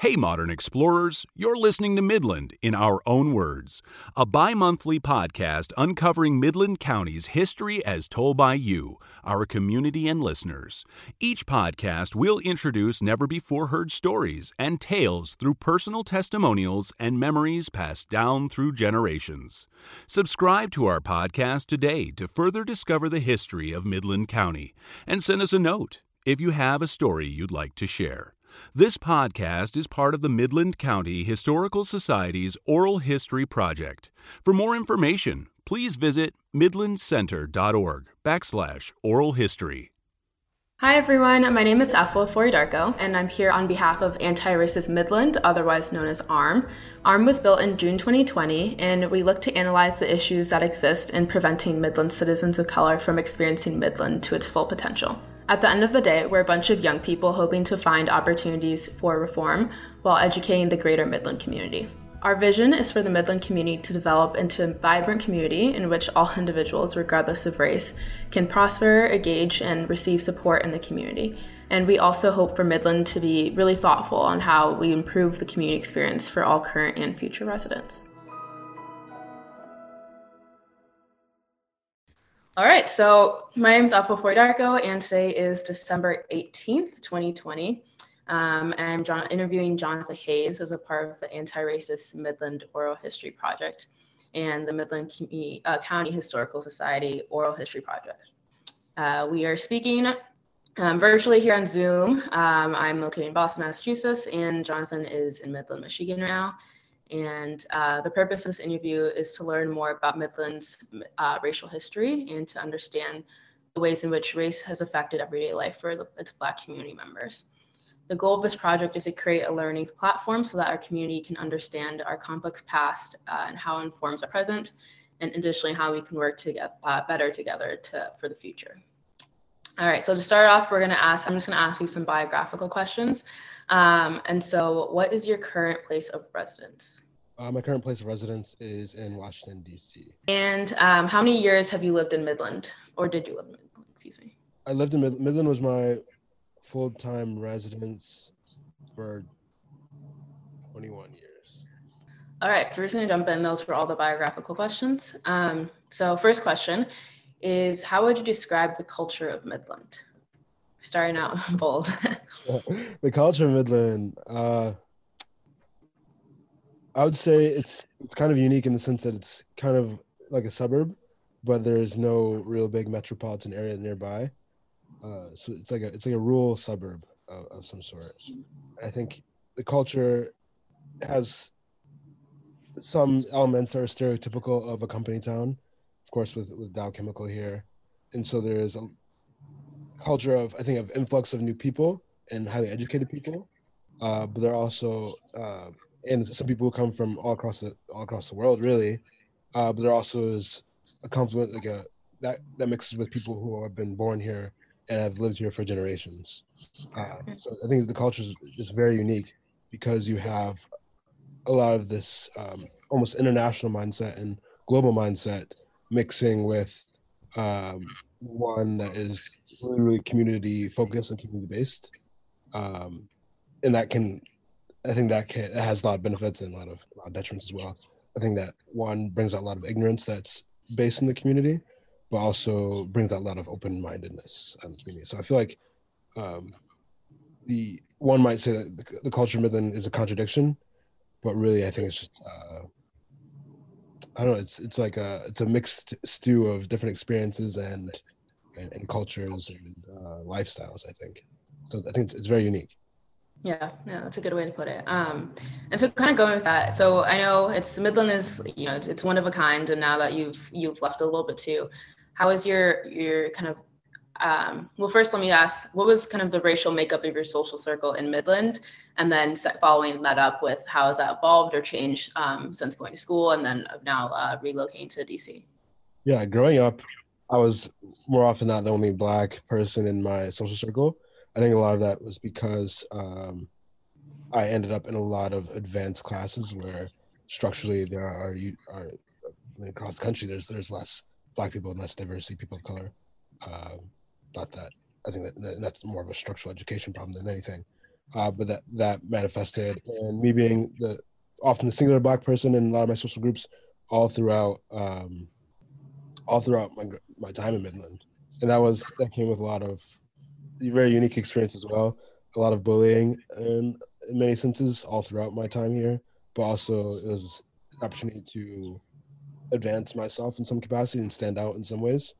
Hey, modern explorers, you're listening to Midland in Our Own Words, a bi monthly podcast uncovering Midland County's history as told by you, our community and listeners. Each podcast will introduce never before heard stories and tales through personal testimonials and memories passed down through generations. Subscribe to our podcast today to further discover the history of Midland County and send us a note if you have a story you'd like to share. This podcast is part of the Midland County Historical Society's Oral History Project. For more information, please visit midlandcenter.org backslash oral history. Hi everyone, my name is Ethel Floridarco, and I'm here on behalf of Anti-Racist Midland, otherwise known as ARM. ARM was built in June 2020, and we look to analyze the issues that exist in preventing Midland citizens of color from experiencing Midland to its full potential. At the end of the day, we're a bunch of young people hoping to find opportunities for reform while educating the greater Midland community. Our vision is for the Midland community to develop into a vibrant community in which all individuals, regardless of race, can prosper, engage, and receive support in the community. And we also hope for Midland to be really thoughtful on how we improve the community experience for all current and future residents. All right, so my name is Alpha Foydarko, and today is December 18th, 2020. Um, I'm John, interviewing Jonathan Hayes as a part of the Anti-Racist Midland Oral History Project and the Midland uh, County Historical Society Oral History Project. Uh, we are speaking um, virtually here on Zoom. Um, I'm located in Boston, Massachusetts, and Jonathan is in Midland, Michigan now. And uh, the purpose of this interview is to learn more about Midland's uh, racial history and to understand the ways in which race has affected everyday life for the, its Black community members. The goal of this project is to create a learning platform so that our community can understand our complex past uh, and how it informs our present, and additionally how we can work to get uh, better together to, for the future. All right, so to start off, we're gonna ask, I'm just gonna ask you some biographical questions. Um, and so what is your current place of residence? Uh, my current place of residence is in Washington, D.C. And um, how many years have you lived in Midland, or did you live in Midland? Excuse me. I lived in Mid- Midland. Was my full-time residence for 21 years. All right, so we're just gonna jump in. Those were all the biographical questions. Um, so first question is, how would you describe the culture of Midland? Starting out bold. the culture of Midland. Uh, I would say it's it's kind of unique in the sense that it's kind of like a suburb, but there's no real big metropolitan area nearby. Uh, so it's like a it's like a rural suburb of, of some sort. I think the culture has some elements that are stereotypical of a company town, of course, with with Dow Chemical here, and so there is a culture of I think of influx of new people and highly educated people, uh, but there are also uh, and some people who come from all across the all across the world, really. Uh, but there also is a confluence like a that that mixes with people who have been born here and have lived here for generations. Uh, so I think the culture is just very unique because you have a lot of this um, almost international mindset and global mindset mixing with um, one that is really, really community focused and community based. Um, and that can I think that can, that has a lot of benefits and a lot of, a lot of detriments as well. I think that one brings out a lot of ignorance that's based in the community, but also brings out a lot of open mindedness in the community. So I feel like um, the one might say that the, the culture Midland is a contradiction, but really I think it's just uh, I don't know. It's it's like a it's a mixed stew of different experiences and and, and cultures and uh, lifestyles. I think so. I think it's, it's very unique. Yeah, yeah, that's a good way to put it. Um, and so kind of going with that. So I know it's Midland is, you know, it's, it's one of a kind. And now that you've, you've left a little bit too, how is your, your kind of, um, well, first let me ask, what was kind of the racial makeup of your social circle in Midland? And then following that up with how has that evolved or changed um, since going to school and then now uh, relocating to DC? Yeah, growing up, I was more often not the only black person in my social circle I think a lot of that was because um, I ended up in a lot of advanced classes where structurally there are are across the country there's there's less black people and less diversity people of color. Um, not that I think that that's more of a structural education problem than anything. uh, but that that manifested and me being the often the singular black person in a lot of my social groups all throughout um, all throughout my my time in Midland, and that was that came with a lot of very unique experience as well. A lot of bullying and in many senses all throughout my time here, but also it was an opportunity to advance myself in some capacity and stand out in some ways,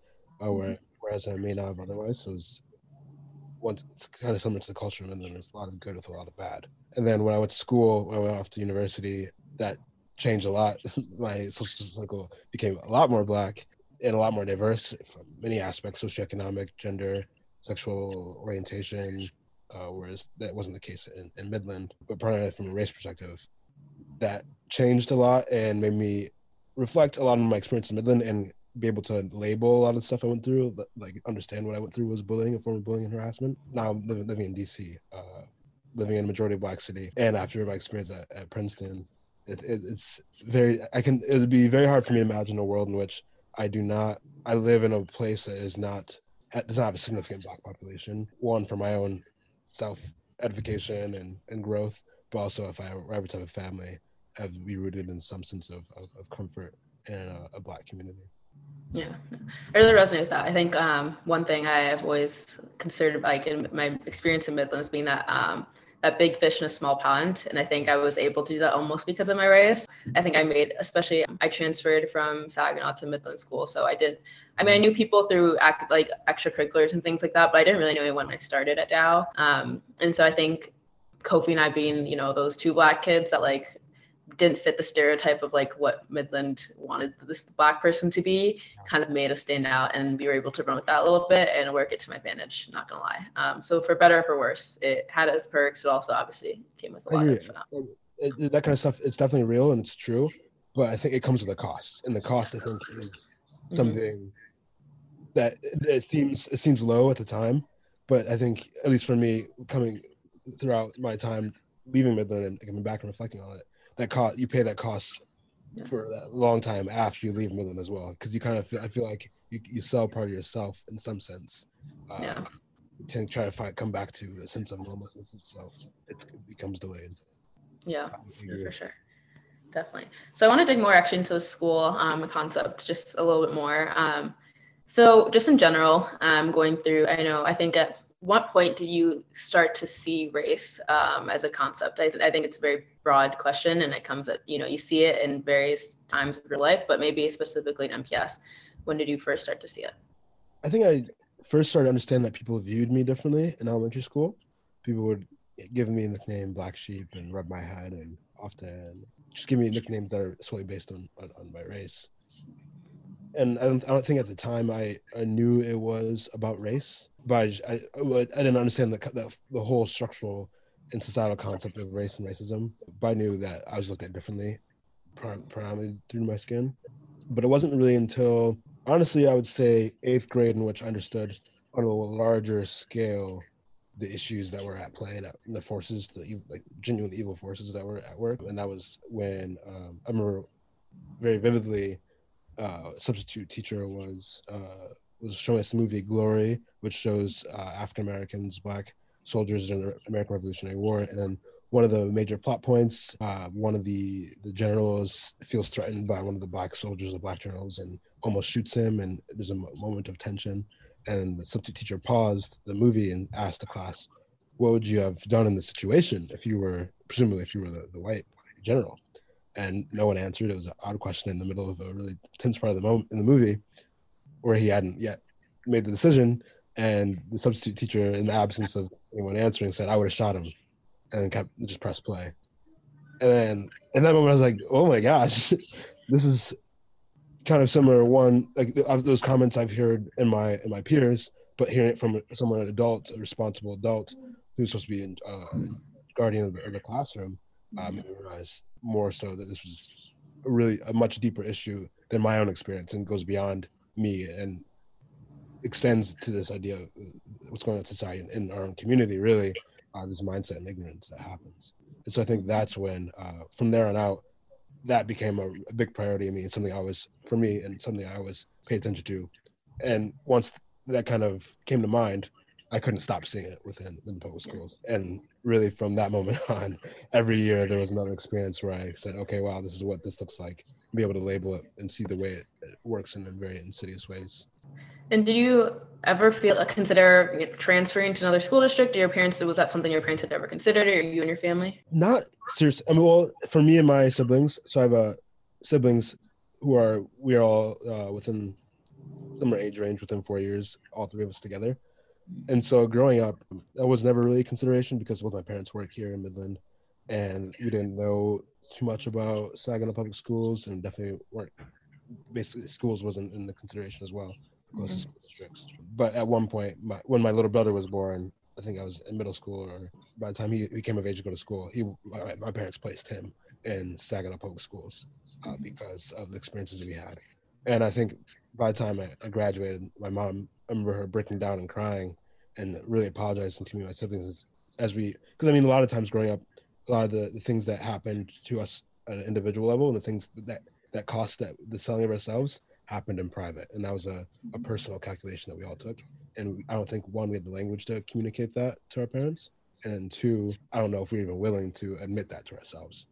uh, where, whereas I may not have otherwise. So it's once it's kind of similar to the culture, and then there's a lot of good with a lot of bad. And then when I went to school, when I went off to university, that changed a lot. My social circle became a lot more black and a lot more diverse from many aspects: socioeconomic, gender, sexual orientation. Uh, whereas that wasn't the case in, in Midland, but primarily from a race perspective, that changed a lot and made me reflect a lot on my experience in Midland and be able to label a lot of the stuff I went through, like understand what I went through was bullying, a form of bullying and harassment. Now I'm living, living in DC, uh, living in a majority black city, and after my experience at, at Princeton, it, it, it's very I can it would be very hard for me to imagine a world in which I do not I live in a place that is not does not have a significant black population. One for my own self edification and, and growth, but also if I ever to have a family, have to be rooted in some sense of, of, of comfort in a, a, black community. Yeah, I really resonate with that. I think um, one thing I have always considered, like in my experience in Midlands, being that um, that big fish in a small pond. And I think I was able to do that almost because of my race. I think I made, especially, I transferred from Saginaw to Midland School. So I did, I mean, I knew people through act, like extracurriculars and things like that, but I didn't really know anyone when I started at Dow. Um, and so I think Kofi and I being, you know, those two black kids that like didn't fit the stereotype of like what Midland wanted this black person to be, kind of made us stand out, and we were able to run with that a little bit and work it to my advantage. Not gonna lie. Um, so for better or for worse, it had its perks. It also obviously came with a lot of um, it, that kind of stuff. It's definitely real and it's true, but I think it comes with a cost, and the cost I think is mm-hmm. something mm-hmm. that it seems it seems low at the time, but I think at least for me coming throughout my time leaving Midland and coming back and reflecting on it that cost you pay that cost yeah. for a long time after you leave Midland as well because you kind of feel I feel like you, you sell part of yourself in some sense. Uh, yeah. To try to find come back to a sense of normal sense of self, it becomes delayed. Yeah, for sure. Definitely. So I want to dig more actually into the school um, concept just a little bit more. Um, so just in general, um, going through, I know I think at what point do you start to see race um, as a concept? I, th- I, think it's a very broad question, and it comes at you know you see it in various times of your life, but maybe specifically in MPS. When did you first start to see it? I think I first started to understand that people viewed me differently in elementary school. People would give me a nickname Black Sheep and rub my head, and often just give me nicknames that are solely based on, on, on my race and I don't, I don't think at the time I, I knew it was about race, but I, I, I didn't understand the, the, the whole structural and societal concept of race and racism. But I knew that I was looked at differently, primarily through my skin. But it wasn't really until honestly, I would say eighth grade, in which I understood on a larger scale the issues that were at play and the forces, the like genuine evil forces that were at work. And that was when um, I remember very vividly uh, substitute teacher was uh, was showing us the movie Glory, which shows uh, African Americans, black soldiers during the American Revolutionary War, and then one of the major plot points, uh, one of the the generals feels threatened by one of the black soldiers, the black generals, and almost shoots him, and there's a moment of tension, and the substitute teacher paused the movie and asked the class, "What would you have done in this situation if you were presumably if you were the, the white general?" And no one answered. It was an odd question in the middle of a really tense part of the moment in the movie where he hadn't yet made the decision. And the substitute teacher, in the absence of anyone answering, said, I would have shot him and kept just press play. And then in that moment, I was like, oh my gosh, this is kind of similar. One, like those comments I've heard in my in my peers, but hearing it from someone, an adult, a responsible adult who's supposed to be in, uh, guardian of the, of the classroom, um, made me realize more so that this was a really a much deeper issue than my own experience and goes beyond me and extends to this idea of what's going on in society and in our own community really uh, this mindset and ignorance that happens. And so i think that's when uh, from there on out that became a, a big priority to me and something i was for me and something i always pay attention to. And once that kind of came to mind I couldn't stop seeing it within the public schools. And really, from that moment on, every year there was another experience where I said, "Okay, wow, this is what this looks like." Be able to label it and see the way it, it works in very insidious ways. And did you ever feel uh, consider you know, transferring to another school district? Or your parents was that something your parents had ever considered, or you and your family? Not seriously. I mean, well, for me and my siblings, so I have uh, siblings who are we are all uh, within similar age range, within four years, all three of us together and so growing up, that was never really a consideration because both my parents work here in Midland, and we didn't know too much about Saginaw public schools, and definitely weren't. Basically, schools wasn't in the consideration as well. Mm-hmm. districts. But at one point, my, when my little brother was born, I think I was in middle school, or by the time he became of age to go to school, he my, my parents placed him in Saginaw public schools uh, because of the experiences that we had. And I think by the time I, I graduated, my mom I remember her breaking down and crying and really apologizing to me and my siblings as, as we because I mean a lot of times growing up, a lot of the, the things that happened to us at an individual level and the things that that cost that the selling of ourselves happened in private. And that was a, a personal calculation that we all took. And I don't think one we had the language to communicate that to our parents. And two I don't know if we are even willing to admit that to ourselves.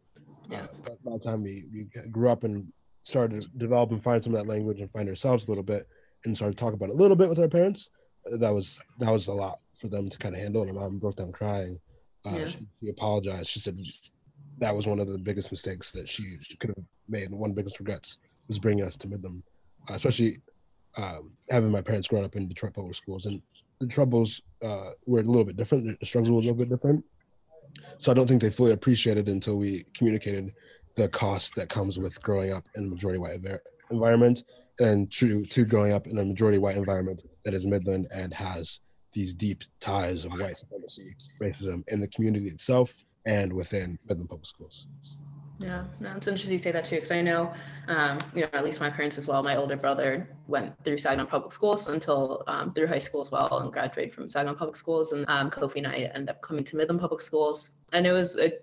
Yeah. Uh, but by the time we, we grew up and started to develop and find some of that language and find ourselves a little bit and started to talk about it a little bit with our parents that was that was a lot for them to kind of handle. And my mom broke down crying. Uh, yeah. she, she, apologized. She said that was one of the biggest mistakes that she could have made. And one of the biggest regrets was bringing us to Midland, uh, especially um, having my parents growing up in Detroit public schools. And the troubles uh, were a little bit different. The struggles were a little bit different. So I don't think they fully appreciated until we communicated the cost that comes with growing up in a majority white environment and true to growing up in a majority white environment that is Midland and has these deep ties of white supremacy, racism in the community itself and within Midland Public Schools. Yeah, no, it's interesting you say that too, because I know, um, you know, at least my parents as well. My older brother went through Saginaw Public Schools until um, through high school as well, and graduated from Saginaw Public Schools. And um, Kofi and I ended up coming to Midland Public Schools, and it was a,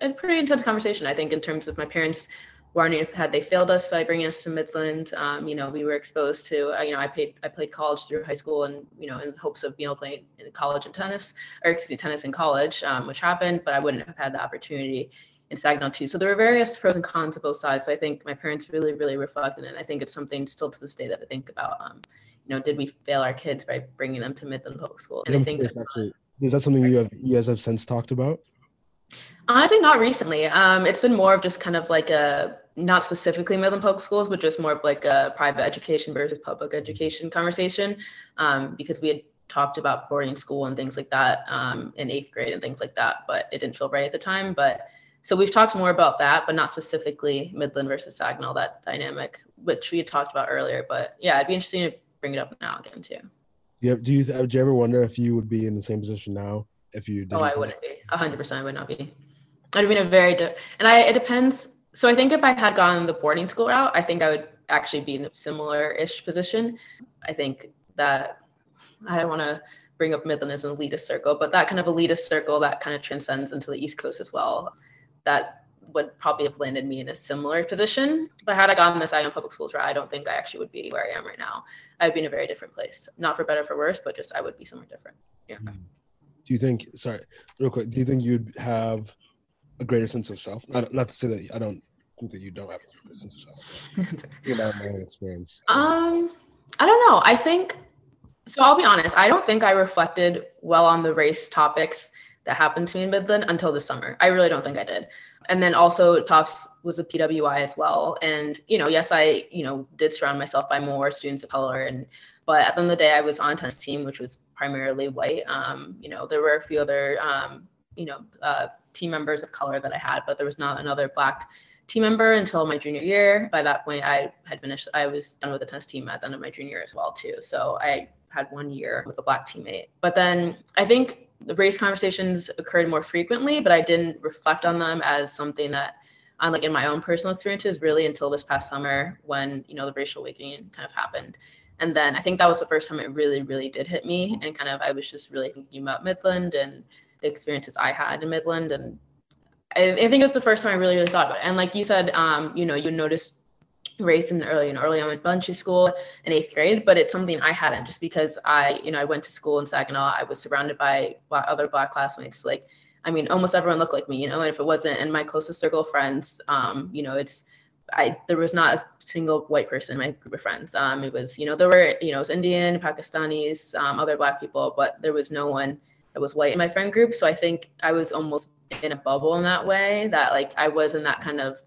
a pretty intense conversation. I think in terms of my parents warning if had they failed us by bringing us to Midland. Um, you know, we were exposed to, uh, you know, I played I played college through high school and you know in hopes of being able to play in college and tennis, or excuse me, tennis in college, um, which happened, but I wouldn't have had the opportunity in Saginaw too. So there were various pros and cons of both sides, but I think my parents really, really reflected, and I think it's something still to this day that I think about. Um, you know, did we fail our kids by bringing them to Midland Public School? And I think that's actually is that something you have you guys have since talked about? Honestly, not recently. Um, it's been more of just kind of like a not specifically Midland Public Schools, but just more of like a private education versus public education conversation, um, because we had talked about boarding school and things like that um, in eighth grade and things like that, but it didn't feel right at the time. But so we've talked more about that, but not specifically Midland versus Saginaw, that dynamic, which we had talked about earlier. But yeah, it'd be interesting to bring it up now again too. Yeah. Do you, do you ever wonder if you would be in the same position now if you? Oh, I wouldn't be. hundred percent, I would not be. I'd have been a very, di- and I, it depends so I think if I had gone the boarding school route, I think I would actually be in a similar-ish position. I think that I don't want to bring up Midland as an elitist circle, but that kind of elitist circle that kind of transcends into the East Coast as well. That would probably have landed me in a similar position. But had I gotten this Saginaw Public Schools route, I don't think I actually would be where I am right now. I'd be in a very different place. Not for better for worse, but just I would be somewhere different. Yeah. Hmm. Do you think? Sorry, real quick. Do you think you'd have a greater sense of self? Not, not to say that I don't think that you don't have a greater sense of self. you know, my experience. Um, I don't know. I think so. I'll be honest. I don't think I reflected well on the race topics that happened to me in Midland until the summer. I really don't think I did. And then also Tufts was a PWI as well. And, you know, yes, I, you know, did surround myself by more students of color. And, but at the end of the day, I was on tennis team, which was primarily white. Um, you know, there were a few other, um, you know, uh, team members of color that I had, but there was not another black team member until my junior year. By that point, I had finished, I was done with the tennis team at the end of my junior year as well, too. So I had one year with a black teammate. But then I think the race conversations occurred more frequently, but I didn't reflect on them as something that, on like in my own personal experiences, really until this past summer when, you know, the racial awakening kind of happened. And then I think that was the first time it really, really did hit me. And kind of, I was just really thinking about Midland and the experiences I had in Midland and I, I think was the first time I really, really thought about it. And like you said, um, you know, you notice race in early and early on in elementary school in eighth grade, but it's something I hadn't just because I, you know, I went to school in Saginaw. I was surrounded by other black classmates. Like, I mean, almost everyone looked like me, you know, and if it wasn't in my closest circle of friends, um, you know, it's, I, there was not a single white person in my group of friends. Um, it was, you know, there were, you know, it was Indian, Pakistanis, um, other black people, but there was no one that was white in my friend group. So I think I was almost in a bubble in that way that like I was in that kind of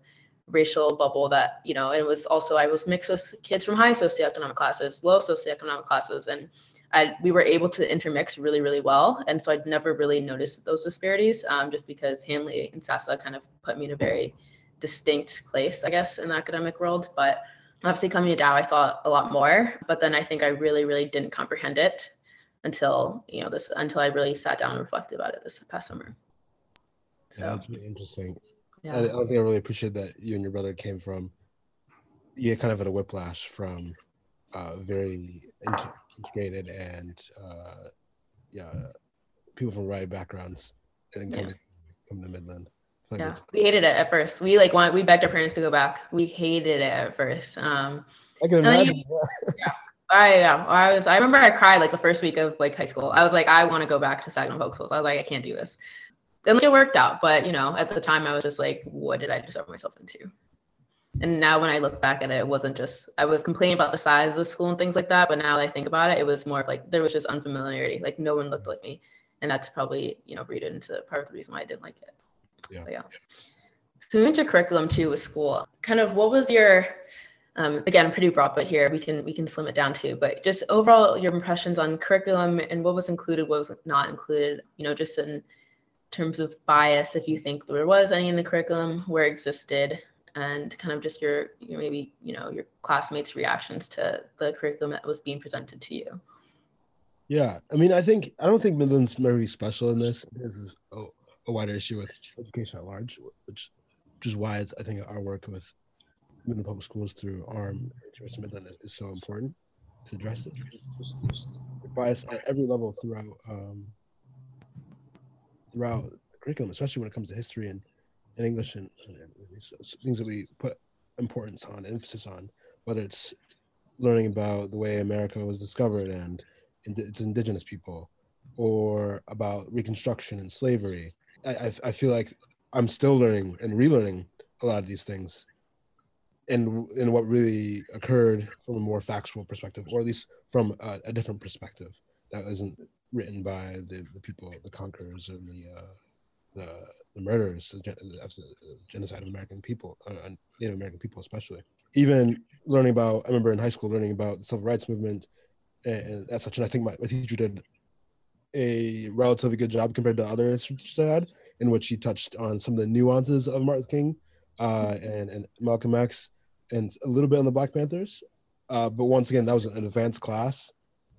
racial bubble that you know it was also i was mixed with kids from high socioeconomic classes low socioeconomic classes and I, we were able to intermix really really well and so i'd never really noticed those disparities um, just because Handley and SASA kind of put me in a very distinct place i guess in the academic world but obviously coming to dow i saw a lot more but then i think i really really didn't comprehend it until you know this until i really sat down and reflected about it this past summer so yeah, that's really interesting yeah. I, I don't think I really appreciate that you and your brother came from. You kind of had a whiplash from uh, very integrated and uh, yeah, people from right backgrounds, and coming yeah. coming to Midland. Like yeah, we hated it at first. We like want we begged our parents to go back. We hated it at first. Um, I can imagine. You, yeah. I yeah, I was. I remember I cried like the first week of like high school. I was like, I want to go back to Saginaw Public Schools. I was like, I can't do this and like it worked out but you know at the time i was just like what did i just throw myself into and now when i look back at it it wasn't just i was complaining about the size of the school and things like that but now that i think about it it was more of like there was just unfamiliarity like no one looked like me and that's probably you know read into part of the reason why i didn't like it yeah, yeah. so moving to curriculum too with school kind of what was your um, again pretty broad but here we can we can slim it down too but just overall your impressions on curriculum and what was included what was not included you know just in terms of bias, if you think there was any in the curriculum, where existed, and kind of just your, your maybe you know your classmates' reactions to the curriculum that was being presented to you. Yeah, I mean, I think I don't think Midland's very special in this. This is a, a wider issue with education at large, which which is why I think our work with the Public Schools through ARM University Midland is, is, so important to address it. bias at every level throughout um, throughout the curriculum, especially when it comes to history and, and English and, and things that we put importance on, emphasis on, whether it's learning about the way America was discovered and its indigenous people, or about Reconstruction and slavery. I, I, feel like I'm still learning and relearning a lot of these things and and what really occurred from a more factual perspective, or at least from a, a different perspective that isn't written by the, the people, the conquerors and the uh, the, the murderers, the, the genocide of American people, uh, Native American people especially. Even learning about, I remember in high school learning about the civil rights movement and, and such. And I think my, my teacher did a relatively good job compared to other teachers I had, in which he touched on some of the nuances of Martin King uh, and, and Malcolm X and a little bit on the Black Panthers. Uh, but once again, that was an advanced class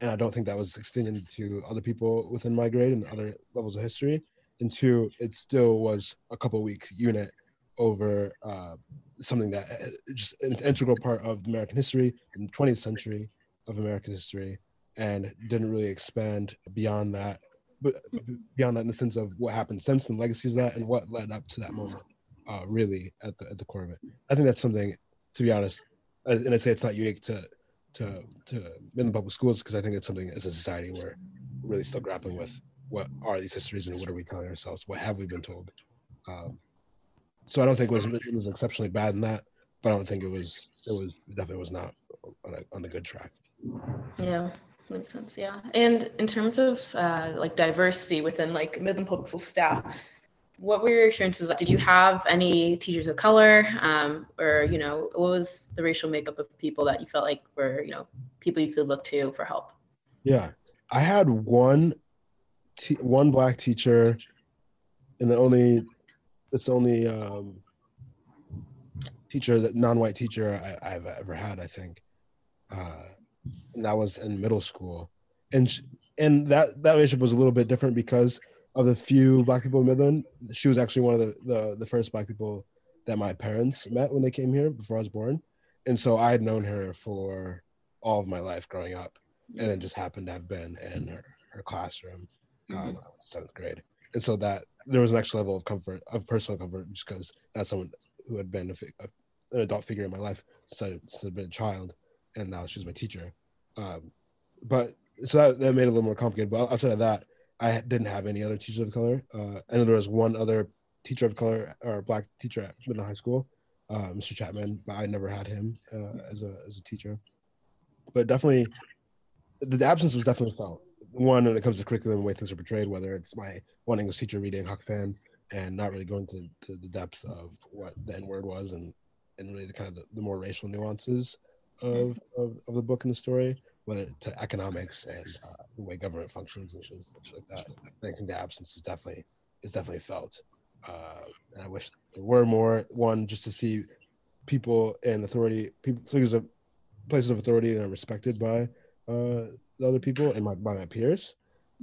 and I don't think that was extended to other people within my grade and other levels of history. And two, it still was a couple week unit over uh, something that uh, just an integral part of American history in the 20th century of American history, and didn't really expand beyond that. But beyond that, in the sense of what happened since and legacies of that, and what led up to that moment, uh, really at the at the core of it. I think that's something, to be honest, and I say it's not unique to to to Midland Public Schools because I think it's something as a society we're really still grappling with. What are these histories and what are we telling ourselves? What have we been told? Um, so I don't think it was, it was exceptionally bad in that, but I don't think it was it was definitely was not on a, on a good track. Yeah, makes sense. Yeah, and in terms of uh, like diversity within like Midland Public School staff, what were your experiences like? Did you have any teachers of color, um, or you know, what was the racial makeup of people that you felt like were you know people you could look to for help? Yeah, I had one, te- one black teacher, and the only, it's the only um, teacher that non-white teacher I, have ever had, I think, uh, and that was in middle school, and and that that relationship was a little bit different because of the few black people in Midland, she was actually one of the, the, the first black people that my parents met when they came here before I was born. And so I had known her for all of my life growing up, and then just happened to have been in her, her classroom um, seventh grade. And so that there was an extra level of comfort, of personal comfort, just because that's someone who had been a, an adult figure in my life since, since I've been a child, and now she's my teacher. Um, but so that, that made it a little more complicated. But outside of that, I didn't have any other teachers of color. Uh, I know there was one other teacher of color or black teacher at Midland High School, uh, Mr. Chapman, but I never had him uh, as a as a teacher. But definitely, the absence was definitely felt. One, when it comes to curriculum and the way things are portrayed, whether it's my one English teacher reading Huck Finn and not really going to, to the depth of what the N word was and and really the kind of the, the more racial nuances of, of, of the book and the story, whether to economics and uh, the way government functions and things like that. I think the absence is definitely is definitely felt. Uh, and I wish there were more. One, just to see people in authority, people figures of places of authority that are respected by uh, the other people and my, by my peers.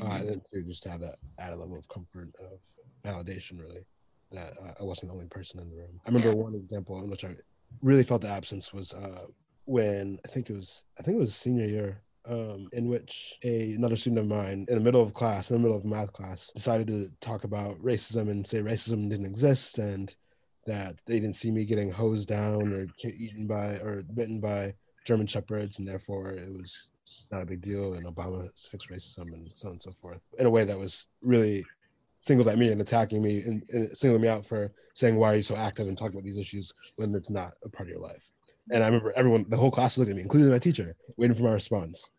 Uh, and then to just have that added level of comfort of validation, really, that uh, I wasn't the only person in the room. I remember one example in which I really felt the absence was uh, when I think it was I think it was senior year um, in which a, another student of mine in the middle of class, in the middle of math class, decided to talk about racism and say racism didn't exist and that they didn't see me getting hosed down or eaten by or bitten by German shepherds, and therefore it was not a big deal. And Obama fixed racism and so on and so forth in a way that was really singled at me and attacking me and, and singling me out for saying why are you so active and talking about these issues when it's not a part of your life. And I remember everyone, the whole class looked at me, including my teacher, waiting for my response.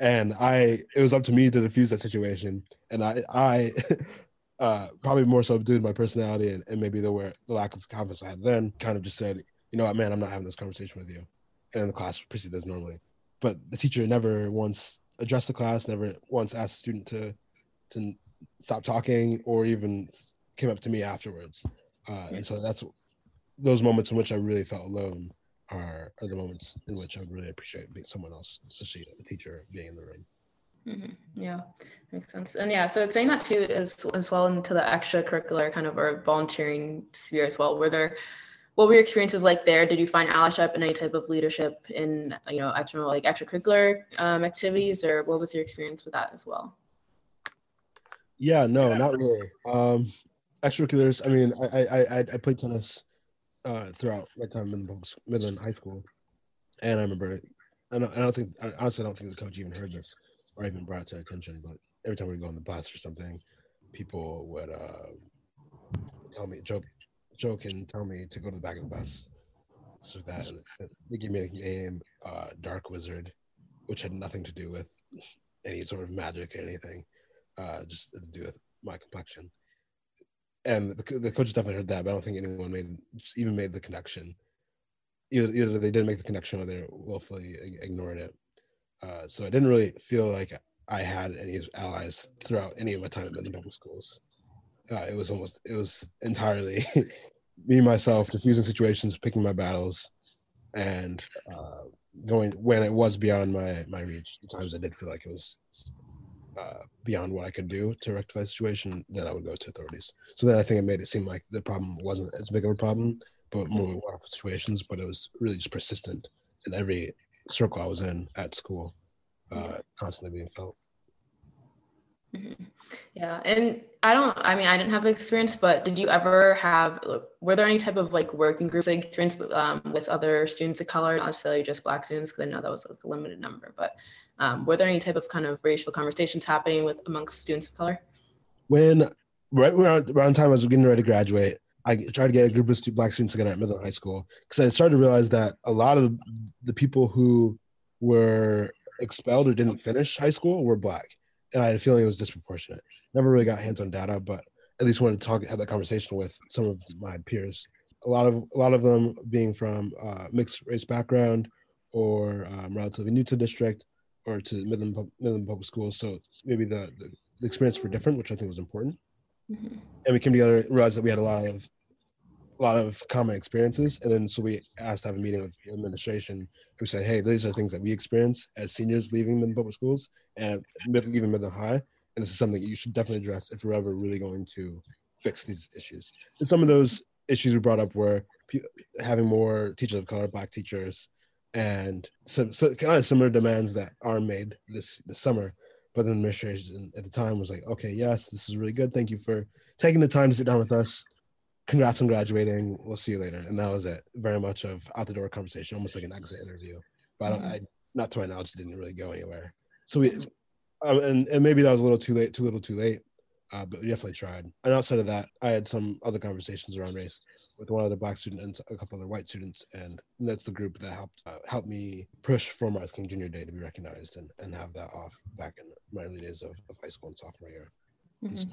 And I, it was up to me to diffuse that situation. And I, I, uh, probably more so due to my personality and, and maybe the where the lack of confidence I had then, kind of just said, you know what, man, I'm not having this conversation with you. And the class proceeded as normally. But the teacher never once addressed the class, never once asked the student to to stop talking or even came up to me afterwards. Uh, and so that's those moments in which I really felt alone are, are the moments in which I would really appreciate being someone else, especially a teacher being in the room. Mm-hmm. Yeah, makes sense. And yeah, so saying that too is as well into the extracurricular kind of or volunteering sphere as well. Were there, what were your experiences like there? Did you find allyship and any type of leadership in you know extra like extracurricular um, activities, or what was your experience with that as well? Yeah, no, not really. Um, extracurriculars. I mean, I I I, I played tennis uh, throughout my time in Midland High School, and I remember. I don't, I don't think I honestly don't think the coach even heard this or even brought it to attention. But every time we go on the bus or something, people would uh, tell me joke joke and tell me to go to the back of the bus. So that they gave me a name, uh, Dark Wizard, which had nothing to do with any sort of magic or anything, uh, just to do with my complexion and the, the coach definitely heard that, but I don't think anyone made even made the connection. Either, either they didn't make the connection or they willfully ignored it. Uh, so I didn't really feel like I had any allies throughout any of my time at the Public Schools. Uh, it was almost it was entirely me myself diffusing situations, picking my battles, and uh, going when it was beyond my my reach. The times I did feel like it was uh, beyond what I could do to rectify the situation, then I would go to authorities. So then I think it made it seem like the problem wasn't as big of a problem, but more one-off situations. But it was really just persistent in every circle I was in at school, uh, constantly being felt. Mm-hmm. Yeah, and I don't. I mean, I didn't have the experience, but did you ever have? Were there any type of like working groups like experience um, with other students of color, not necessarily just Black students? Because I know that was like a limited number, but um, were there any type of kind of racial conversations happening with amongst students of color? When right around around time I was getting ready to graduate, I tried to get a group of black students together at Midland High School because I started to realize that a lot of the people who were expelled or didn't finish high school were black, and I had a feeling it was disproportionate. Never really got hands on data, but at least wanted to talk, have that conversation with some of my peers. A lot of a lot of them being from uh, mixed race background or um, relatively new to district, or to Midland, Midland Public Schools. So maybe the, the, the experience were different, which I think was important. Mm-hmm. And we came together and realized that we had a lot of a lot of common experiences. And then so we asked to have a meeting with the administration. We said, hey, these are things that we experience as seniors leaving Midland Public Schools and even Midland High. And this is something that you should definitely address if you're ever really going to fix these issues. And some of those issues we brought up were having more teachers of color, black teachers, and some so kind of similar demands that are made this this summer. But the administration at the time was like, okay, yes, this is really good. Thank you for taking the time to sit down with us, congrats on graduating. We'll see you later. And that was it. Very much of out the door conversation, almost like an exit interview. But I, I not to my knowledge, didn't really go anywhere. So we, um, and and maybe that was a little too late, too little, too late. Uh, but we definitely tried. And outside of that, I had some other conversations around race with one other black student and a couple other white students, and that's the group that helped uh, help me push for Martin King Jr. Day to be recognized and, and have that off back in my early days of, of high school and sophomore year. Mm-hmm. So,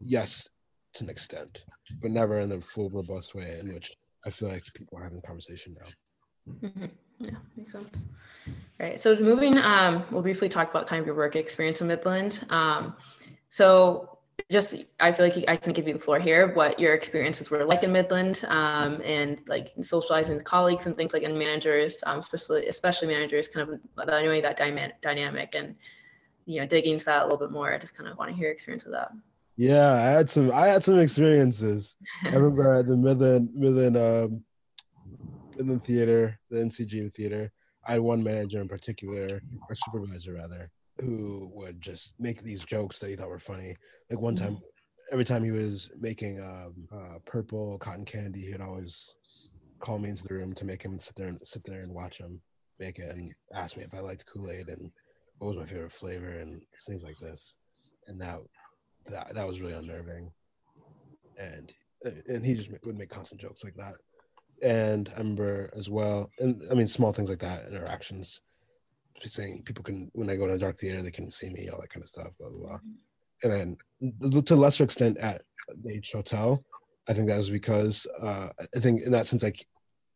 yes, to an extent, but never in the full robust way in which I feel like people are having the conversation now. Mm-hmm. Yeah, makes sense. All right. So moving, um, we'll briefly talk about kind of your work experience in Midland. Um, so just, I feel like I can give you the floor here, what your experiences were like in Midland um, and like socializing with colleagues and things like and managers, um, especially, especially managers, kind of anyway that dynamic and, you know, digging into that a little bit more. I just kind of want to hear your experience with that. Yeah, I had some, I had some experiences. I remember at the Midland, Midland, um, Midland Theater, the NCG Theater, I had one manager in particular, or supervisor rather, who would just make these jokes that he thought were funny. Like one time, every time he was making um, uh, purple cotton candy, he'd always call me into the room to make him sit there and sit there and watch him make it, and ask me if I liked Kool Aid and what was my favorite flavor and things like this. And that that that was really unnerving. And and he just would make constant jokes like that. And I remember as well, and I mean small things like that, interactions saying people can when I go to a dark theater they can see me, all that kind of stuff, blah blah blah. And then to a lesser extent at the H Hotel, I think that was because uh, I think in that sense like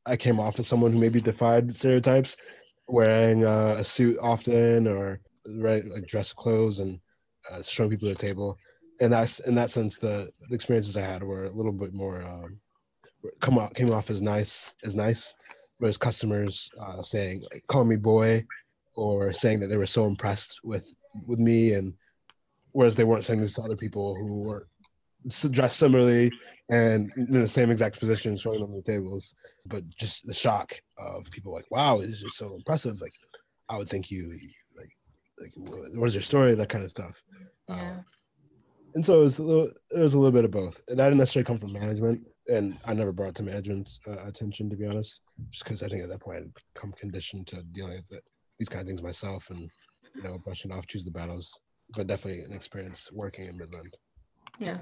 I came off as someone who maybe defied stereotypes, wearing uh, a suit often or right like dress clothes and uh, showing people the table. And that's in that sense the, the experiences I had were a little bit more um, come off came off as nice as nice, whereas customers uh, saying like, "Call me boy," or saying that they were so impressed with with me and whereas they weren't saying this to other people who were dressed similarly and in the same exact position showing them the tables. But just the shock of people like wow this is so impressive. Like i would think you like like what is your story? That kind of stuff. Yeah. Um, and so it was a little it was a little bit of both. And that didn't necessarily come from management and i never brought it to management's uh, attention to be honest just because i think at that point i'd come conditioned to dealing with it these kind of things myself and you know brushing off choose the battles but definitely an experience working in midland. Yeah.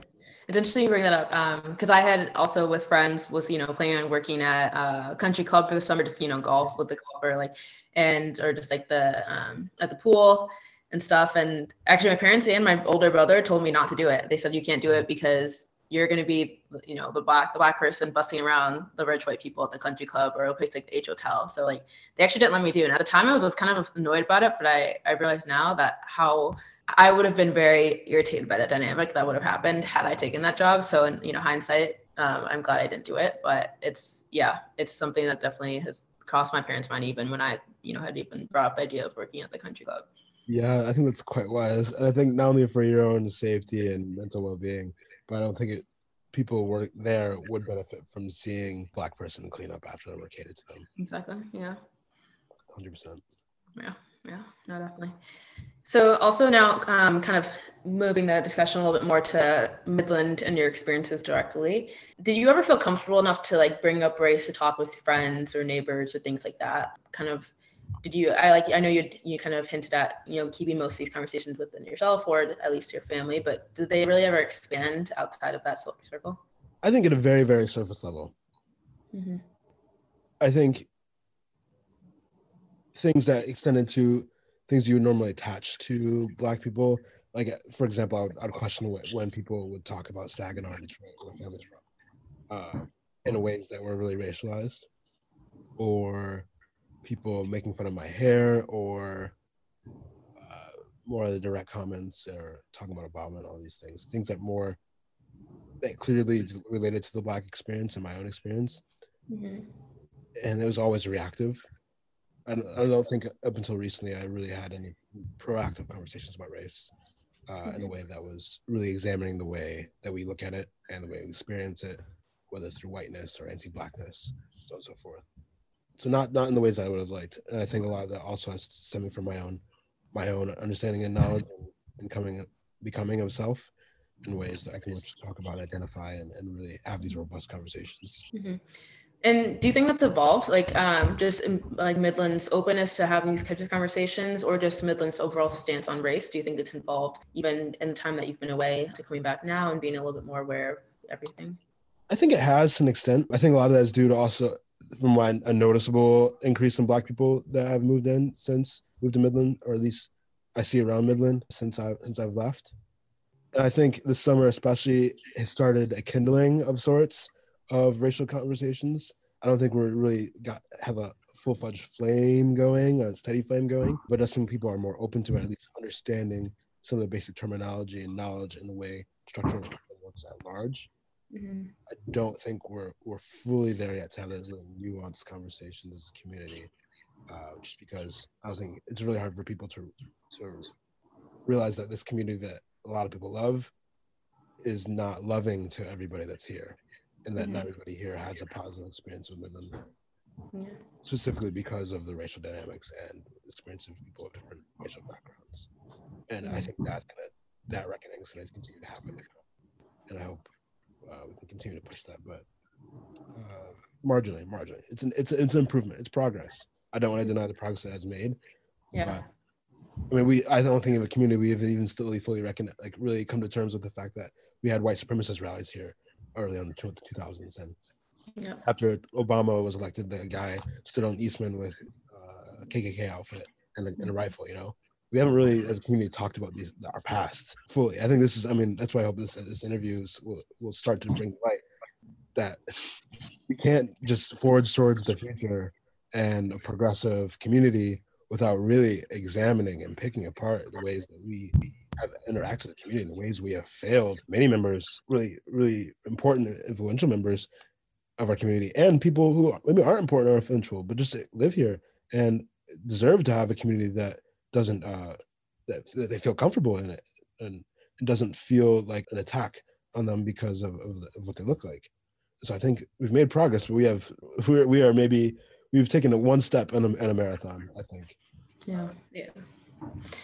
It's interesting you bring that up because um, i had also with friends was you know planning on working at a country club for the summer just you know golf with the club or like and or just like the um, at the pool and stuff. And actually my parents and my older brother told me not to do it. They said you can't do it because you're going to be, you know, the black the black person busting around the rich white people at the country club or a place like the H Hotel. So like they actually didn't let me do. And at the time, I was kind of annoyed about it, but I I realize now that how I would have been very irritated by the dynamic that would have happened had I taken that job. So in you know hindsight, um, I'm glad I didn't do it. But it's yeah, it's something that definitely has crossed my parents' mind even when I you know had even brought up the idea of working at the country club. Yeah, I think that's quite wise, and I think not only for your own safety and mental well being but I don't think it people work there would benefit from seeing black person clean up after they were catered to them. Exactly. Yeah. Hundred percent. Yeah. Yeah. No, definitely. So also now, um, kind of moving the discussion a little bit more to Midland and your experiences directly. Did you ever feel comfortable enough to like bring up race to talk with friends or neighbors or things like that? Kind of did you i like i know you you kind of hinted at you know keeping most of these conversations within yourself or at least your family but did they really ever expand outside of that circle i think at a very very surface level mm-hmm. i think things that extended to things you would normally attach to black people like for example i would, I would question when people would talk about saginaw detroit where my family's from uh, in ways that were really racialized or people making fun of my hair or uh, more of the direct comments or talking about Obama and all these things, things that more that clearly related to the black experience and my own experience. Mm-hmm. And it was always reactive. I don't, I don't, think up until recently I really had any proactive conversations about race uh, mm-hmm. in a mm-hmm. way that was really examining the way that we look at it and the way we experience it, whether through whiteness or anti-blackness, so on and so forth so not not in the ways I would have liked. And I think a lot of that also has stemming from my own my own understanding and knowledge and, coming becoming of self. in ways that I can talk about, identify, and, and really have these robust conversations. Mm-hmm. And do you think that's evolved, like um, just in, like Midland's openness to having these types of conversations, or just Midland's overall stance on race? Do you think it's involved even in the time that you've been away to coming back now and being a little bit more aware of everything? I think it has to an extent. I think a lot of that is due to also from what a noticeable increase in Black people that have moved in since moved to Midland, or at least I see around Midland since I since I've left. And I think this summer especially has started a kindling of sorts of racial conversations. I don't think we're really got have a full fledged flame going, a steady flame going, but I some people are more open to it, at least understanding some of the basic terminology and knowledge and the way structural works at large. Mm-hmm. I don't think we're we're fully there yet to have those nuanced conversations as a community, uh, just because I think it's really hard for people to to realize that this community that a lot of people love is not loving to everybody that's here and that mm-hmm. not everybody here has a positive experience with them yeah. specifically because of the racial dynamics and experience of people of different racial backgrounds and i think that's gonna that reckoning is gonna continue to happen and i hope uh, we can continue to push that but uh, marginally marginally it's an it's it's an improvement it's progress i don't want to deny the progress that has made yeah I mean, we I don't think of a community we have even still fully reckoned like really come to terms with the fact that we had white supremacist rallies here early on the 2000s. And yeah. after Obama was elected, the guy stood on Eastman with uh, a KKK outfit and a, and a, rifle. You know, we haven't really, as a community, talked about these our past fully. I think this is. I mean, that's why I hope this this interviews will will start to bring light that we can't just forge towards the future and a progressive community without really examining and picking apart the ways that we have interacted with the community, the ways we have failed many members, really, really important, influential members of our community, and people who maybe aren't important or influential, but just live here and deserve to have a community that doesn't uh that, that they feel comfortable in it and it doesn't feel like an attack on them because of, of, the, of what they look like. So I think we've made progress, but we have we're, we are maybe we've taken a one step in a, in a marathon. I think. Yeah. Yeah.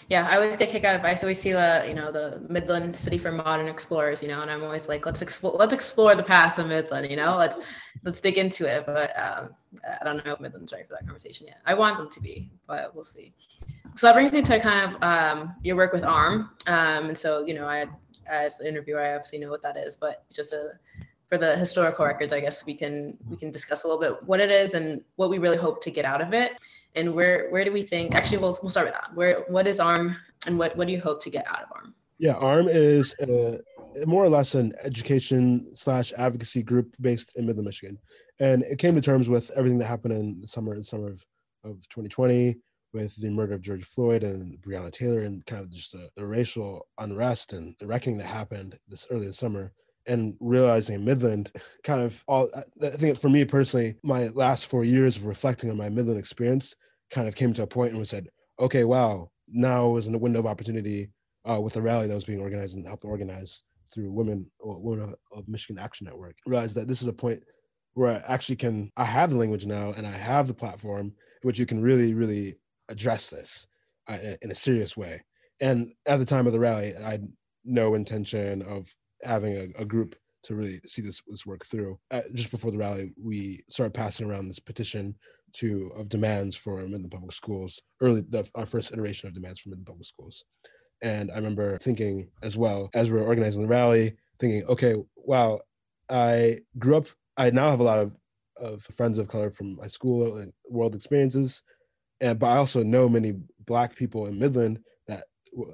Yeah, I always get kicked out of. I always see the you know the Midland City for Modern Explorers, you know, and I'm always like, let's explore, let's explore the past of Midland, you know, let's let's dig into it. But um, I don't know if Midland's ready for that conversation yet. I want them to be, but we'll see. So that brings me to kind of um, your work with ARM, um, and so you know, I as an interviewer, I obviously know what that is, but just a for the historical records, I guess we can we can discuss a little bit what it is and what we really hope to get out of it, and where where do we think? Actually, we'll we'll start with that. Where what is ARM, and what what do you hope to get out of ARM? Yeah, ARM is a, more or less an education slash advocacy group based in Midland, Michigan, and it came to terms with everything that happened in the summer in summer of, of 2020 with the murder of George Floyd and Breonna Taylor and kind of just the, the racial unrest and the reckoning that happened this early this summer and realizing Midland kind of all I think for me personally, my last four years of reflecting on my Midland experience kind of came to a point and we said, okay, wow, now was in a window of opportunity uh, with the rally that was being organized and helped organize through Women Women of Michigan Action Network. Realized that this is a point where I actually can I have the language now and I have the platform in which you can really really address this uh, in a serious way. And at the time of the rally, I had no intention of having a, a group to really see this, this work through. Uh, just before the rally, we started passing around this petition to of demands for Midland Public Schools, early the, our first iteration of demands for Midland Public Schools. And I remember thinking as well as we are organizing the rally, thinking, okay, wow, I grew up. I now have a lot of, of friends of color from my school and world experiences, and but I also know many Black people in Midland that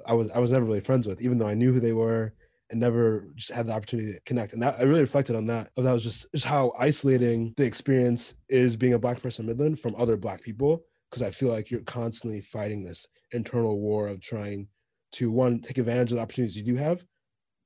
I was I was never really friends with, even though I knew who they were and never just had the opportunity to connect. And that I really reflected on that. That was just just how isolating the experience is being a black person in Midland from other black people. Because I feel like you're constantly fighting this internal war of trying to one take advantage of the opportunities you do have,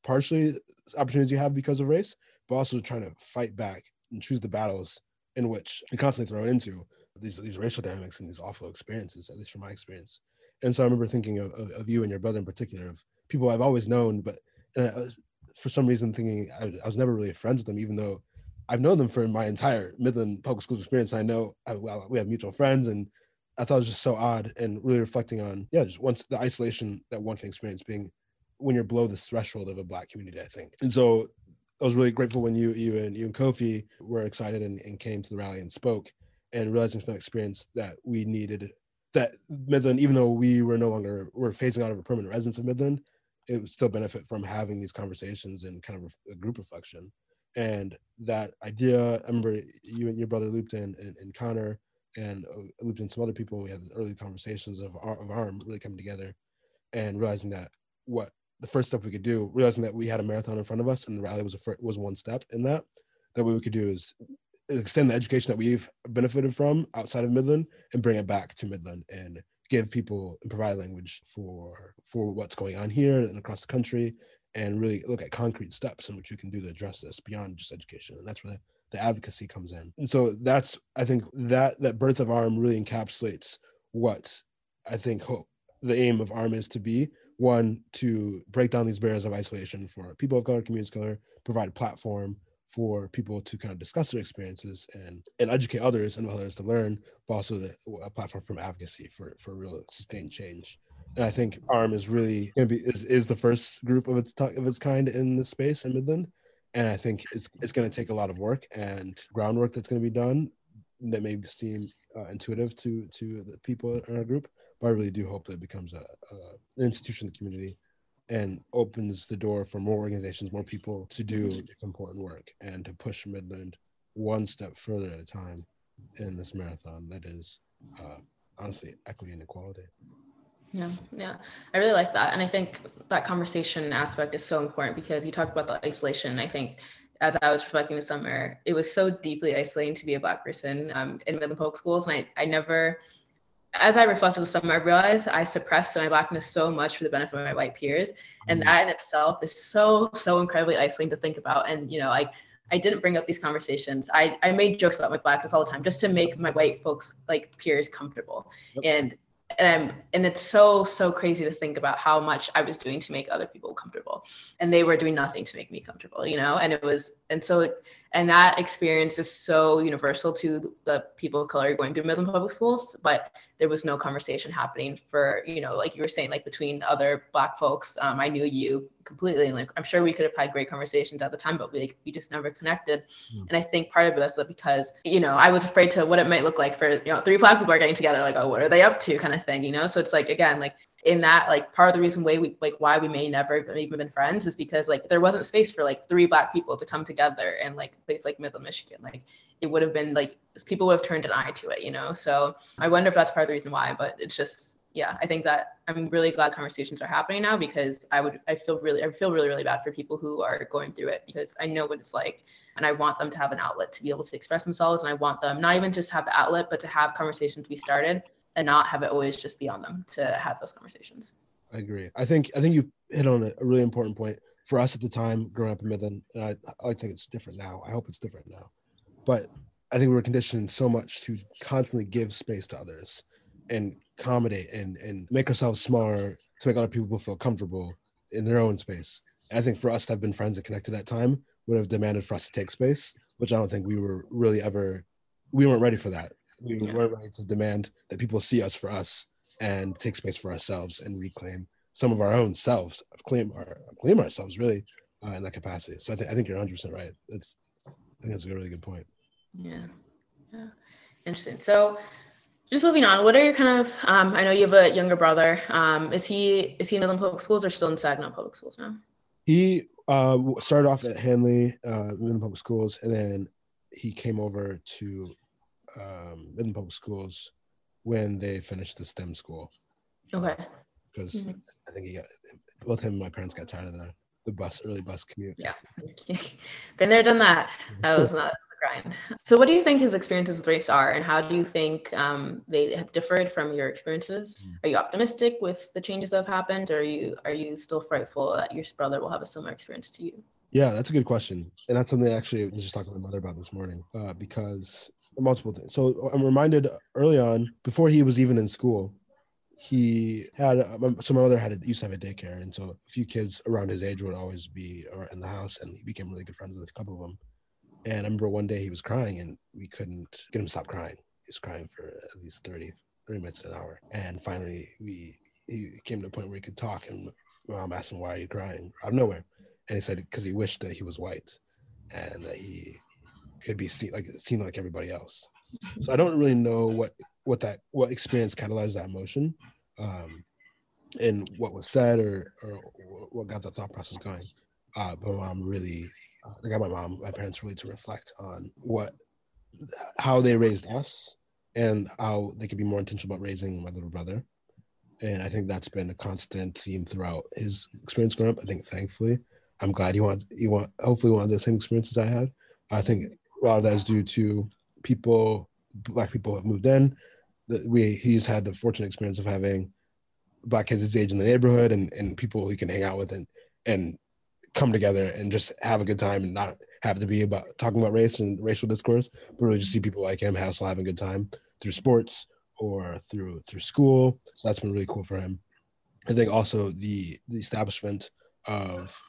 partially opportunities you have because of race, but also trying to fight back and choose the battles in which you're constantly thrown into these these racial dynamics and these awful experiences, at least from my experience. And so I remember thinking of, of, of you and your brother in particular, of people I've always known, but and I was for some reason thinking I, I, was never really friends with them, even though I've known them for my entire Midland public schools experience. I know I, well, we have mutual friends, and I thought it was just so odd and really reflecting on yeah, just once the isolation that one can experience being when you're below this threshold of a black community, I think. And so I was really grateful when you you and you and Kofi were excited and, and came to the rally and spoke and realizing from that experience that we needed that Midland, even though we were no longer we're phasing out of a permanent residence of Midland, it would still benefit from having these conversations and kind of a group reflection. And that idea, I remember you and your brother looped in and, and Connor and uh, looped in some other people. we had early conversations of, of ARM really coming together and realizing that what the first step we could do, realizing that we had a marathon in front of us and the rally was a was one step in that. That what we could do is extend the education that we've benefited from outside of Midland and bring it back to Midland and give people and provide language for for what's going on here and across the country and really look at concrete steps in which you can do to address this beyond just education. And that's where the advocacy comes in. And so that's i think that that birth of arm really encapsulates what i think hope the aim of arm is to be. One to break down these barriers of isolation for people of color communities of color provide a platform for people to kind of discuss their experiences and and educate others and others to learn but also the, a platform from advocacy for for real sustained change. And i think arm is really going to be is, is the first group of its of its kind in this space in midland. And i think it's it's going to take a lot of work and groundwork that's going to be done that may seem uh, intuitive to to the people in our group but i really do hope that it becomes a, a an institution in the community and opens the door for more organizations, more people to do important work and to push Midland one step further at a time in this marathon that is uh, honestly equity and equality. Yeah, yeah, I really like that, and I think that conversation aspect is so important because you talked about the isolation. I think as I was reflecting this summer, it was so deeply isolating to be a black person um, in Midland Public Schools, and I, I never as I reflected the summer, I realized I suppressed my blackness so much for the benefit of my white peers. And mm. that in itself is so, so incredibly isolating to think about. And, you know, I, I didn't bring up these conversations. I, I made jokes about my blackness all the time just to make my white folks like peers comfortable. Yep. And and I'm, and it's so so crazy to think about how much I was doing to make other people comfortable, and they were doing nothing to make me comfortable, you know. And it was and so and that experience is so universal to the people of color going through Midland Public Schools, but there was no conversation happening for, you know, like you were saying, like between other Black folks. Um, I knew you completely, and like I'm sure we could have had great conversations at the time, but we like, we just never connected. Mm. And I think part of it was because, you know, I was afraid to what it might look like for, you know, three Black people are getting together, like, oh, what are they up to, kind of thing, you know. So it's like again, like in that like part of the reason why we like why we may never even been friends is because like there wasn't space for like three black people to come together in like a place like Midland, Michigan. Like it would have been like people would have turned an eye to it, you know. So I wonder if that's part of the reason why, but it's just yeah, I think that I'm really glad conversations are happening now because I would I feel really I feel really really bad for people who are going through it because I know what it's like and I want them to have an outlet to be able to express themselves and I want them not even just have the outlet but to have conversations be started and not have it always just be on them to have those conversations. I agree. I think I think you hit on a really important point for us at the time growing up in Midland, and I, I think it's different now. I hope it's different now, but I think we were conditioned so much to constantly give space to others and accommodate and and make ourselves smaller to make other people feel comfortable in their own space. And I think for us to have been friends and connected at that time would have demanded for us to take space, which I don't think we were really ever. We weren't ready for that we yeah. weren't ready to demand that people see us for us and take space for ourselves and reclaim some of our own selves, claim our claim ourselves really uh, in that capacity. So I think I think you're 100 percent right. It's I think that's a really good point. Yeah, yeah, interesting. So just moving on, what are your kind of? Um, I know you have a younger brother. Um, is he is he in Midland Public Schools or still in Saginaw Public Schools now? He uh, started off at Handley uh, Midland Public Schools, and then he came over to um, in public schools when they finished the STEM school. Okay. Because mm-hmm. I think he got both him and my parents got tired of the the bus early bus commute. Yeah, been there, done that. That was not the grind. So, what do you think his experiences with race are, and how do you think um, they have differed from your experiences? Mm. Are you optimistic with the changes that have happened, or are you are you still frightful that your brother will have a similar experience to you? Yeah, that's a good question, and that's something I actually was just talking to my mother about this morning uh, because multiple things. So I'm reminded early on, before he was even in school, he had uh, so my mother had used to have a daycare, and so a few kids around his age would always be in the house, and he became really good friends with a couple of them. And I remember one day he was crying, and we couldn't get him to stop crying. He was crying for at least 30, 30 minutes an hour, and finally we he came to a point where he could talk, and mom asked him, "Why are you crying?" out of nowhere, and he said because he wished that he was white, and that he could be seen like seen like everybody else. So I don't really know what what that what experience catalyzed that emotion, um, and what was said or or what got the thought process going. Uh, but my mom really, uh, I got my mom, my parents really to reflect on what how they raised us and how they could be more intentional about raising my little brother. And I think that's been a constant theme throughout his experience growing up. I think thankfully, I'm glad he wants he want hopefully one of the same experiences I had. I think a lot of that is due to people, black people have moved in. That we he's had the fortunate experience of having black kids his age in the neighborhood and, and people he can hang out with and and come together and just have a good time and not have to be about talking about race and racial discourse, but really just see people like him Hassel having a good time through sports or through through school. So that's been really cool for him. I think also the the establishment of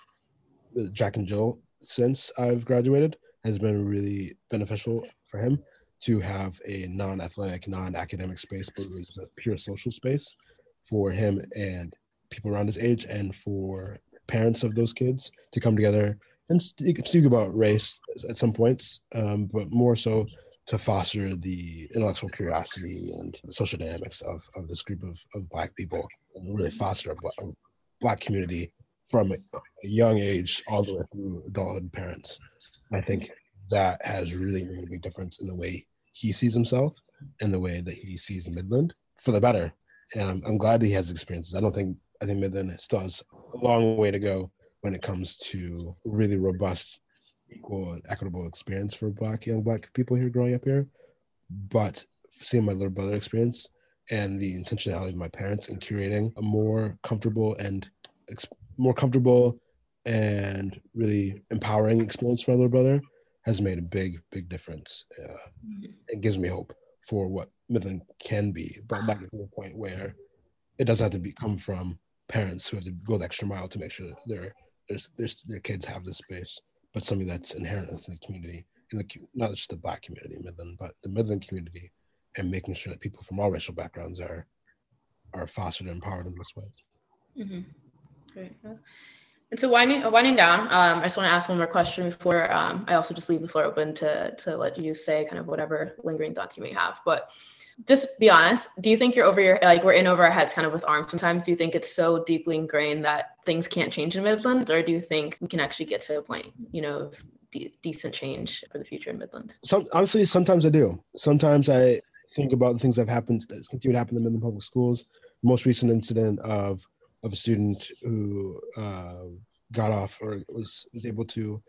Jack and Jill since I've graduated has been really beneficial for him to have a non-athletic, non-academic space, but really a pure social space for him and people around his age and for parents of those kids to come together and speak about race at some points, um, but more so to foster the intellectual curiosity and social dynamics of, of this group of, of Black people and really foster a Black, a black community from a, young age all the way through adulthood parents. I think that has really made a big difference in the way he sees himself and the way that he sees Midland for the better. And I'm, I'm glad that he has experiences. I don't think I think Midland still has a long way to go when it comes to really robust, equal, and equitable experience for Black young Black people here growing up here. But seeing my little brother experience and the intentionality of my parents in curating a more comfortable and more comfortable and really empowering experience for my little brother has made a big, big difference. Uh. It gives me hope for what Midland can be, but back to the point where it doesn't have to be come from parents who have to go the extra mile to make sure their their, their, kids have this space, but something that's inherent in the community, in the not just the Black community in Midland, but the Midland community, and making sure that people from all racial backgrounds are are fostered and empowered in this way. Mm-hmm. Great. And so winding winding down, um, I just want to ask one more question before um, I also just leave the floor open to to let you say kind of whatever lingering thoughts you may have. But just be honest do you think you're over your like we're in over our heads kind of with arms sometimes? Do you think it's so deeply ingrained that things can't change in midland? Or do you think we can actually get to a point you know of de- decent change for the future in midland? Some honestly sometimes i do. Sometimes i think about the things that have happened that continue to happen in midland public schools. Most recent incident of of a student who uh, got off or was was able to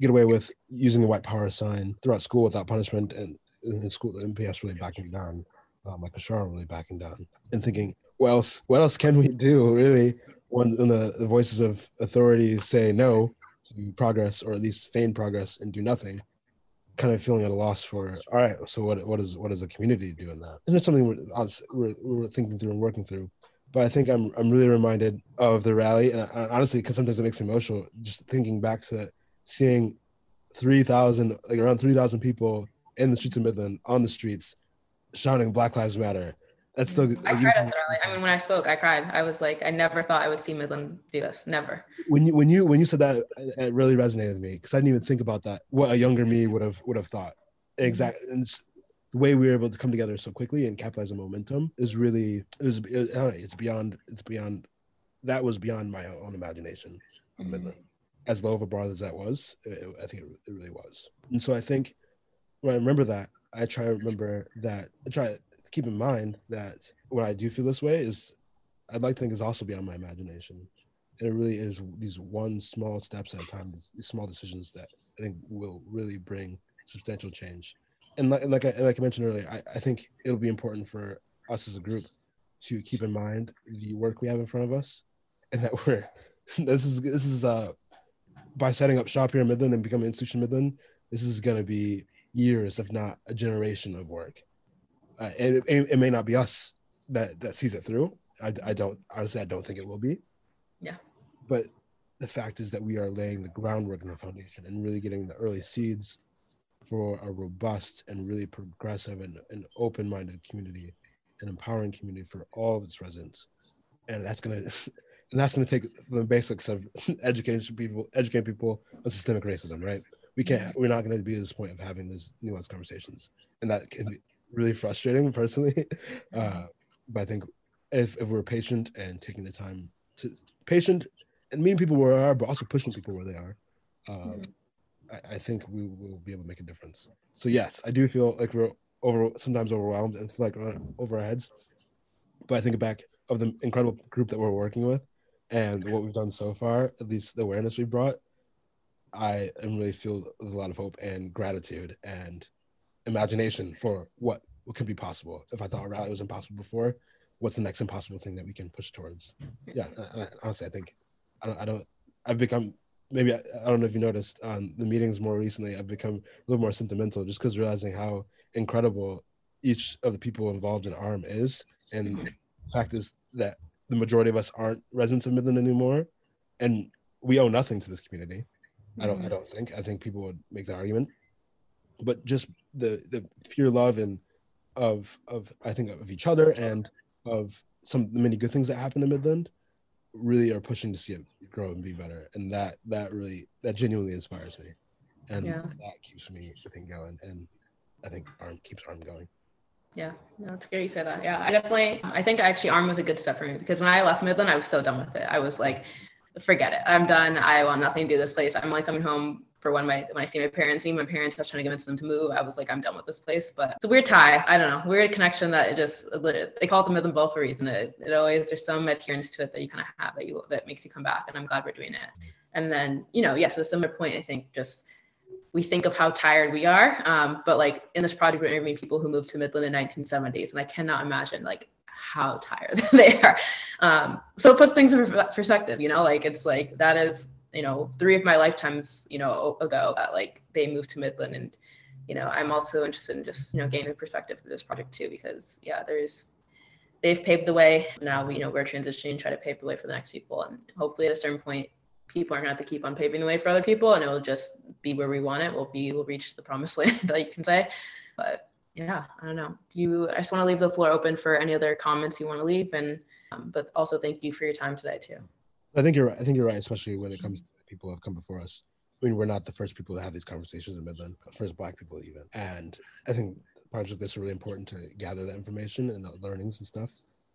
get away with using the white power sign throughout school without punishment and in school, the MPS really backing down, uh, Michael Sharrott really backing down, and thinking, what else? What else can we do? Really, when, when the, the voices of authority say no to progress, or at least feign progress and do nothing, kind of feeling at a loss for. All right, so what? What is what does a community do in that? And it's something we're, we're, we're thinking through and working through but I think I'm I'm really reminded of the rally, and I, honestly, because sometimes it makes me emotional, just thinking back to seeing three thousand, like around three thousand people in the streets of Midland on the streets shouting Black Lives Matter. That's still. I cried at the rally. I mean, when I spoke, I cried. I was like, I never thought I would see Midland do this. Never. When you when you when you said that, it really resonated with me because I didn't even think about that. What a younger me would have would have thought. Mm-hmm. Exactly. And the way we were able to come together so quickly and capitalize on momentum is really it was it, it's beyond it's beyond that was beyond my own imagination mm-hmm. As low of a bar as that was, it, I think it, it really was. And so I think when I remember that, I try to remember that. I try to keep in mind that when I do feel this way is, I'd like to think is also beyond my imagination. And it really is these one small steps at a time, these, these small decisions that I think will really bring substantial change. And like, like I like I mentioned earlier, I, I think it'll be important for us as a group to keep in mind the work we have in front of us, and that we're this is this is uh by setting up shop here in Midland and becoming institution Midland, this is going to be years, if not a generation of work. Uh, and it, it, may not be us that that sees it through. I, I don't honestly, I don't think it will be. Yeah. But the fact is that we are laying the groundwork and the foundation and really getting the early seeds for a robust and really progressive and, and open-minded community, an empowering community for all of its residents. And that's gonna and that's going to take the basics of educating people, educating people on systemic racism, right? We can't, we're not going to be at this point of having these nuanced conversations, and that can be really frustrating personally. Uh, but I think if, if we're patient and taking the time to patient and meeting people where they are, but also pushing people where they are, um, I, I, think we will be able to make a difference. So yes, I do feel like we're over sometimes overwhelmed and feel like over our heads. But I think back of the incredible group that we're working with and what we've done so far, at least the awareness we brought, I am really feel a lot of hope and gratitude and imagination for what, what could be possible. If I thought rally was impossible before, what's the next impossible thing that we can push towards? Yeah, I, honestly, I think I don't, I don't, I've become maybe I, I, don't know if you noticed on the meetings more recently, I've become a little more sentimental just because realizing how incredible each of the people involved in ARM is. And mm-hmm. the fact is that the majority of us aren't residents of Midland anymore. And we owe nothing to this community. I don't I mm-hmm. don't think. I think people would make that argument. But just the the pure love and of of I think of each other and of some the many good things that happen in Midland really are pushing to see it grow and be better. And that that really that genuinely inspires me. And yeah. that keeps me i think going. And i think arm keeps arm going. Yeah. No, it's great you say that. Yeah i definitely i think actually arm was a good step for me because when i left midland i was so done with it. I was like forget it. I'm done. I want nothing to do this place. I'm like coming home for when my when I see my parents, even my parents, I was trying to convince them to move. I was like, I'm done with this place. But it's a weird tie. I don't know, weird connection that it just they call it the Midland Bowl for a reason. It, it always there's some adherence to it that you kind of have that you that makes you come back, and I'm glad we're doing it. And then you know, yes, at a similar point, I think just we think of how tired we are. Um, but like in this project, we're interviewing people who moved to Midland in 1970s, and I cannot imagine like how tired they are. Um, so it puts things in perspective, you know, like it's like that is you know three of my lifetimes you know ago uh, like they moved to midland and you know i'm also interested in just you know gaining perspective for this project too because yeah there's they've paved the way. Now you know we're transitioning try to pave the way for the next people and hopefully at a certain point people aren't going to have to keep on paving the way for other people and it will just be where we want it. We'll be we'll reach the promised land that you can say. But yeah i don't know. Do you i just want to leave the floor open for any other comments you want to leave and um, but also thank you for your time today too I think you're right. I think you're right, especially when it comes to people who have come before us. I mean, we're not the first people to have these conversations in Midland, first Black people even. And I think projects like this are really important to gather that information and the learnings and stuff,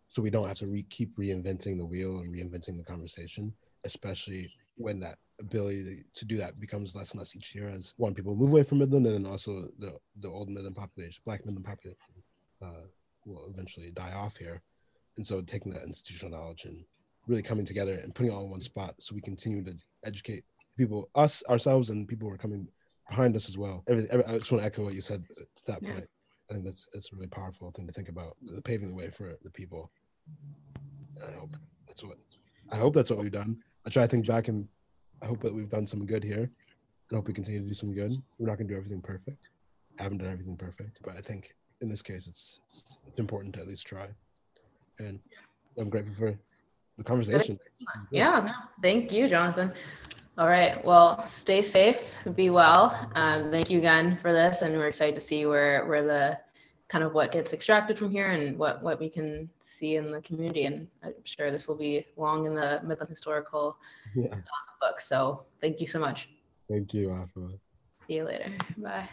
so we don't have to re- keep reinventing the wheel and reinventing the conversation, especially when that ability to do that becomes less and less each year as one people move away from Midland, and then also the the old Midland population, Black Midland population, uh, will eventually die off here. And so, taking that institutional knowledge and really coming together and putting it all in one spot so we continue to educate people, us, ourselves, and people who are coming behind us as well. Everything, every, I just want to echo what you said to that point. I think that's that's a really powerful thing to think about, the paving the way for the people. I hope that's what I hope that's what we've done. I try to think back and I hope that we've done some good here. and hope we continue to do some good. We're not gonna do everything perfect. I haven't done everything perfect, but I think in this case it's it's important to at least try. And I'm grateful for the conversation. Yeah, no, thank you, Jonathan. All right. Well, stay safe, be well. Um, thank you again for this, and we're excited to see where where the kind of what gets extracted from here and what what we can see in the community. And I'm sure this will be long in the Midland historical yeah. book. So thank you so much. Thank you. See you later. Bye.